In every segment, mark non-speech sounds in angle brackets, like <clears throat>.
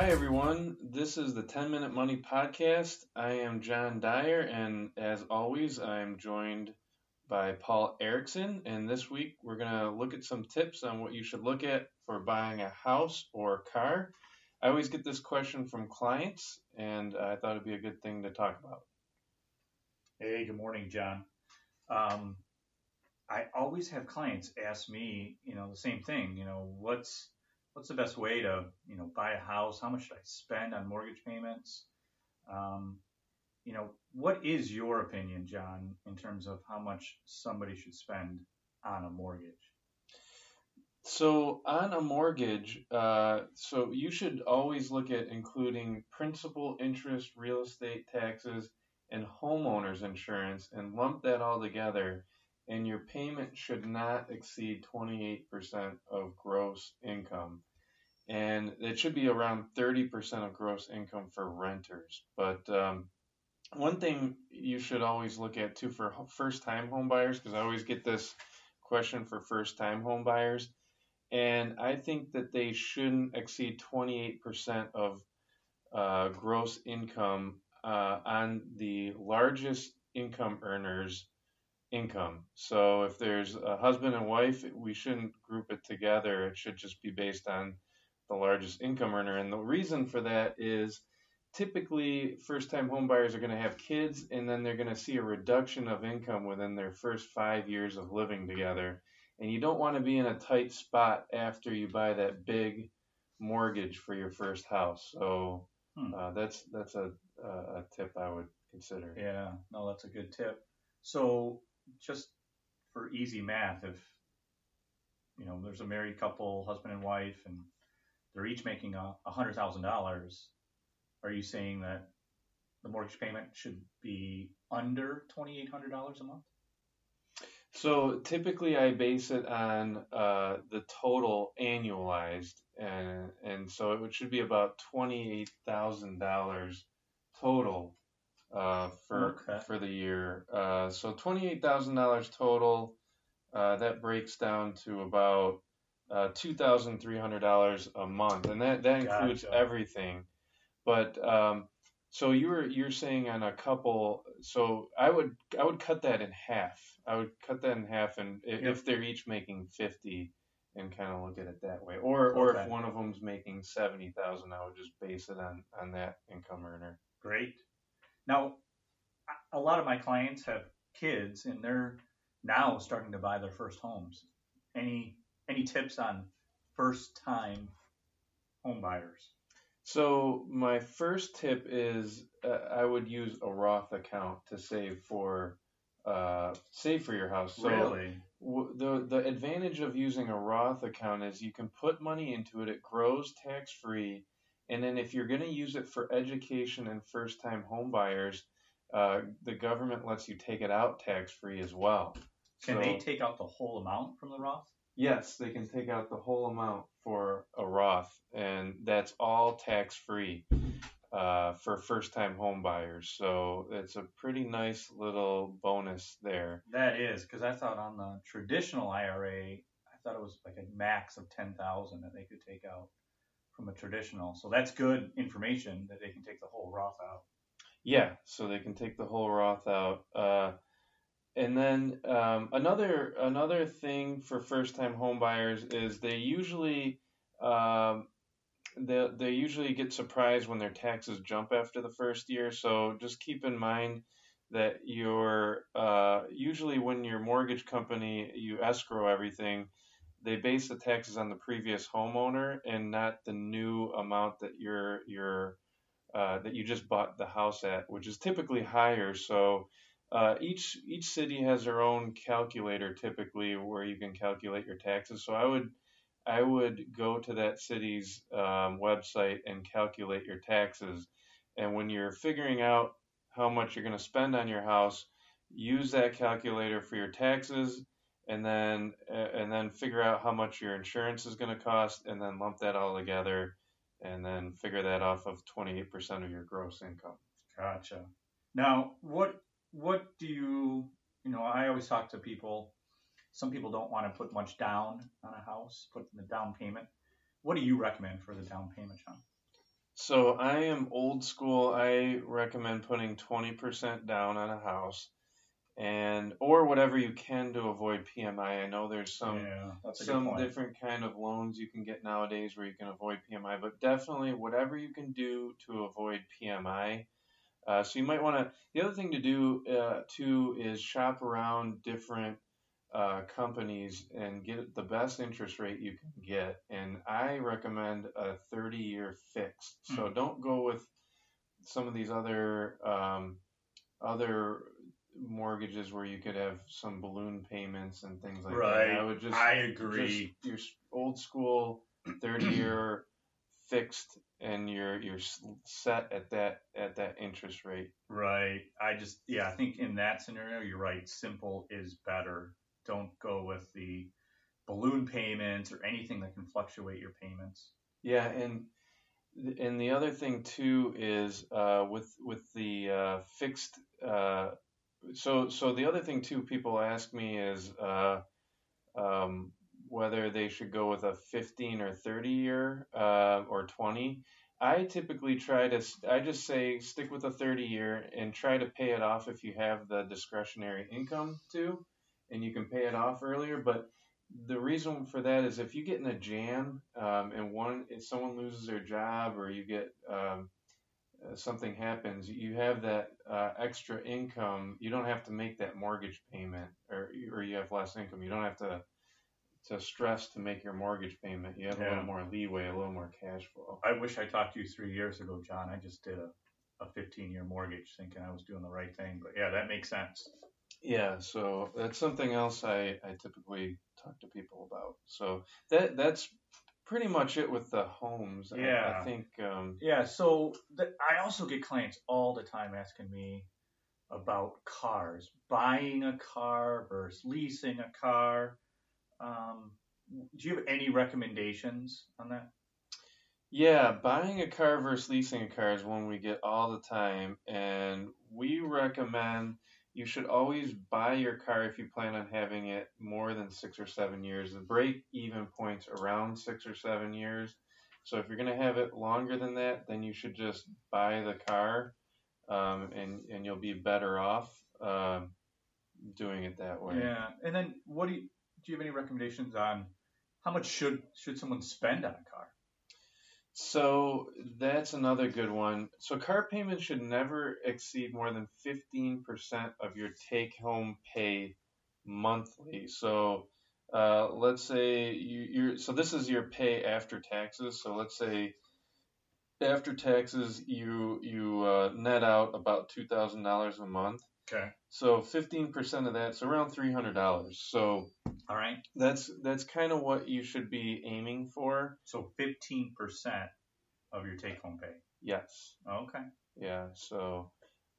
Hi, everyone. This is the 10 Minute Money Podcast. I am John Dyer, and as always, I'm joined by Paul Erickson. And this week, we're going to look at some tips on what you should look at for buying a house or car. I always get this question from clients, and I thought it'd be a good thing to talk about. Hey, good morning, John. Um, I always have clients ask me, you know, the same thing. You know, what's what's the best way to, you know, buy a house? How much should I spend on mortgage payments? Um, you know, what is your opinion, John, in terms of how much somebody should spend on a mortgage? So, on a mortgage, uh, so you should always look at including principal, interest, real estate taxes, and homeowners insurance and lump that all together and your payment should not exceed 28% of gross income. And it should be around 30% of gross income for renters. But um, one thing you should always look at too for first time home buyers, because I always get this question for first time home buyers. And I think that they shouldn't exceed 28% of uh, gross income uh, on the largest income earners income. So if there's a husband and wife, we shouldn't group it together. It should just be based on the largest income earner. And the reason for that is typically first time homebuyers are going to have kids and then they're going to see a reduction of income within their first five years of living together. And you don't want to be in a tight spot after you buy that big mortgage for your first house. So hmm. uh, that's that's a, a tip I would consider. Yeah, no, that's a good tip. So just for easy math, if you know there's a married couple, husband and wife, and they're each making a hundred thousand dollars, are you saying that the mortgage payment should be under twenty eight hundred dollars a month? So typically, I base it on uh, the total annualized, and and so it should be about twenty eight thousand dollars total uh, for okay. for the year. Uh, so twenty eight thousand dollars total. Uh, that breaks down to about uh, two thousand three hundred dollars a month, and that that includes gotcha. everything. But um, so you were you're saying on a couple. So I would I would cut that in half. I would cut that in half, and if, yep. if they're each making fifty, and kind of look at it that way. Or or okay. if one of them's making seventy thousand, I would just base it on on that income earner. Great. Now, a lot of my clients have kids, and they're now starting to buy their first homes. Any any tips on first time home buyers? So my first tip is uh, I would use a Roth account to save for uh, save for your house. So really? W- the the advantage of using a Roth account is you can put money into it. It grows tax free, and then if you're going to use it for education and first time home buyers, uh, the government lets you take it out tax free as well. Can so, they take out the whole amount from the Roth? Yes, they can take out the whole amount for a Roth, and that's all tax free uh, for first time home buyers. So it's a pretty nice little bonus there. That is, because I thought on the traditional IRA, I thought it was like a max of 10000 that they could take out from a traditional. So that's good information that they can take the whole Roth out. Yeah, so they can take the whole Roth out. Uh, and then um, another another thing for first time home buyers is they usually um, they they usually get surprised when their taxes jump after the first year. So just keep in mind that your uh, usually when your mortgage company you escrow everything they base the taxes on the previous homeowner and not the new amount that you're you're uh, that you just bought the house at, which is typically higher. So uh, each each city has their own calculator typically where you can calculate your taxes. So I would I would go to that city's um, website and calculate your taxes. And when you're figuring out how much you're going to spend on your house, use that calculator for your taxes and then uh, and then figure out how much your insurance is going to cost and then lump that all together and then figure that off of 28% of your gross income. Gotcha. Now, what what do you you know? I always talk to people. Some people don't want to put much down on a house, put in the down payment. What do you recommend for the down payment, John? So I am old school. I recommend putting 20% down on a house and or whatever you can to avoid PMI. I know there's some yeah, that's a good some different kind of loans you can get nowadays where you can avoid PMI, but definitely whatever you can do to avoid PMI. Uh, so you might want to. The other thing to do uh, too is shop around different uh, companies and get the best interest rate you can get. And I recommend a 30 year fixed. So Hmm. don't go with some of these other um, other mortgages where you could have some balloon payments and things like Right. that. I would just I agree. just your old school <clears throat> 30 year fixed and you're you're set at that at that interest rate. Right. I just yeah, I think in that scenario you're right. Simple is better. Don't go with the balloon payments or anything that can fluctuate your payments. Yeah, and and the other thing too is uh, with with the uh, fixed. Uh, so so the other thing too, people ask me is uh, um, whether they should go with a 15 or 30 year uh, or 20. I typically try to. I just say stick with a 30 year and try to pay it off if you have the discretionary income to, and you can pay it off earlier. But the reason for that is if you get in a jam um, and one if someone loses their job or you get um, something happens you have that uh, extra income you don't have to make that mortgage payment or or you have less income you don't have to to stress to make your mortgage payment you have a little more leeway a little more cash flow I wish I talked to you three years ago, John. I just did a, a 15 year mortgage thinking I was doing the right thing. But yeah, that makes sense. yeah so that's something else i i typically talk to people about so that that's pretty much it with the homes I- Yeah. I, think um, Yeah, so I also get clients all the time asking me about cars, buying a car versus leasing a car. Um, do you have any recommendations on that? Yeah, buying a car versus leasing a car is one we get all the time, and we recommend you should always buy your car if you plan on having it more than six or seven years. The break even point's around six or seven years. So if you're going to have it longer than that, then you should just buy the car, um, and and you'll be better off um, doing it that way. Yeah, and then what do you do? You have any recommendations on how much should should someone spend on a car? So that's another good one. So car payments should never exceed more than 15% of your take home pay monthly. So uh, let's say you, you're, so this is your pay after taxes. So let's say after taxes, you, you uh, net out about $2,000 a month. Okay. So 15% of that's around $300. So All right. that's, that's kind of what you should be aiming for. So fifteen percent of your take home pay. Yes. Okay. Yeah. So,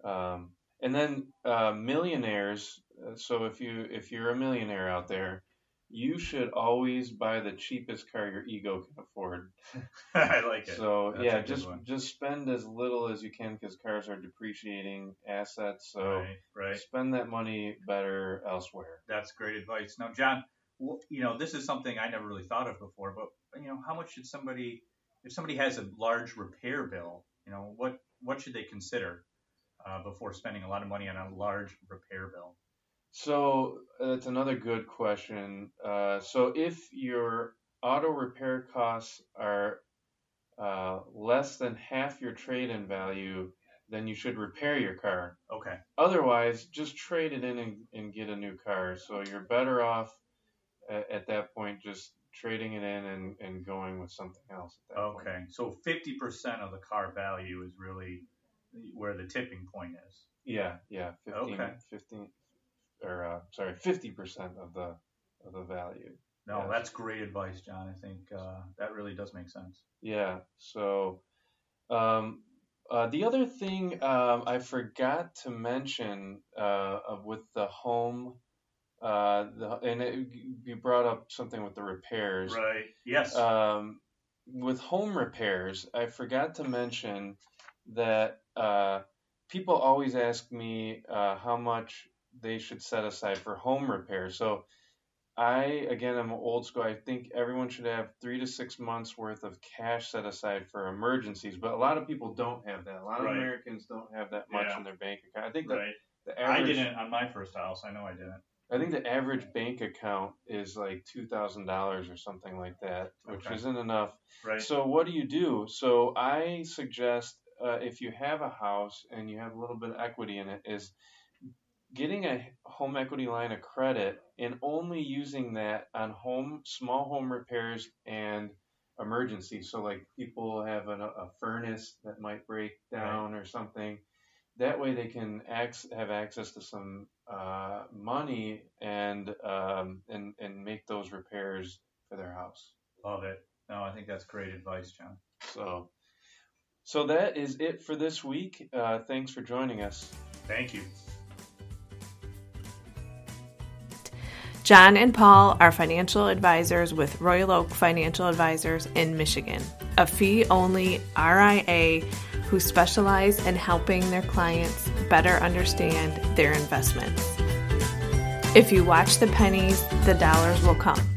um, and then uh, millionaires. uh, So if you if you're a millionaire out there, you should always buy the cheapest car your ego can afford. <laughs> I like it. So That's yeah, just one. just spend as little as you can because cars are depreciating assets. So right. Right. spend that money better elsewhere. That's great advice. Now, John, you know, this is something I never really thought of before, but you know, how much should somebody, if somebody has a large repair bill, you know, what what should they consider uh, before spending a lot of money on a large repair bill? So that's another good question. Uh, so if your auto repair costs are uh, less than half your trade-in value, then you should repair your car. Okay. Otherwise, just trade it in and, and get a new car. So you're better off at, at that point just trading it in and, and going with something else at that point. Okay. So 50% of the car value is really where the tipping point is. Yeah, yeah, 15, Okay. 15 or uh, sorry, 50% of the of the value. No, that's great advice, John. I think uh, that really does make sense. Yeah. So, um, uh, the other thing um, I forgot to mention uh, with the home, uh, the, and it, you brought up something with the repairs. Right. Yes. Um, with home repairs, I forgot to mention that uh, people always ask me uh, how much they should set aside for home repairs. So I again I'm old school. I think everyone should have three to six months worth of cash set aside for emergencies, but a lot of people don't have that. A lot of Right. Americans don't have that much Yeah. in their bank account. I think that Right. the I didn't on my first house. I know I didn't. I think the average bank account is like two thousand dollars or something like that, which Okay. isn't enough. Right. So what do you do? So I suggest uh, if you have a house and you have a little bit of equity in it, is getting a home equity line of credit and only using that on home small home repairs and emergencies. So like people have a, a furnace that might break down or something. That way they can ac- have access to some uh, money and um, and and make those repairs for their house. Love it. No, I think that's great advice, John. So, so that is it for this week. Uh, thanks for joining us. Thank you. John and Paul are financial advisors with Royal Oak Financial Advisors in Michigan, a fee only RIA who specialize in helping their clients better understand their investments. If you watch the pennies, the dollars will come.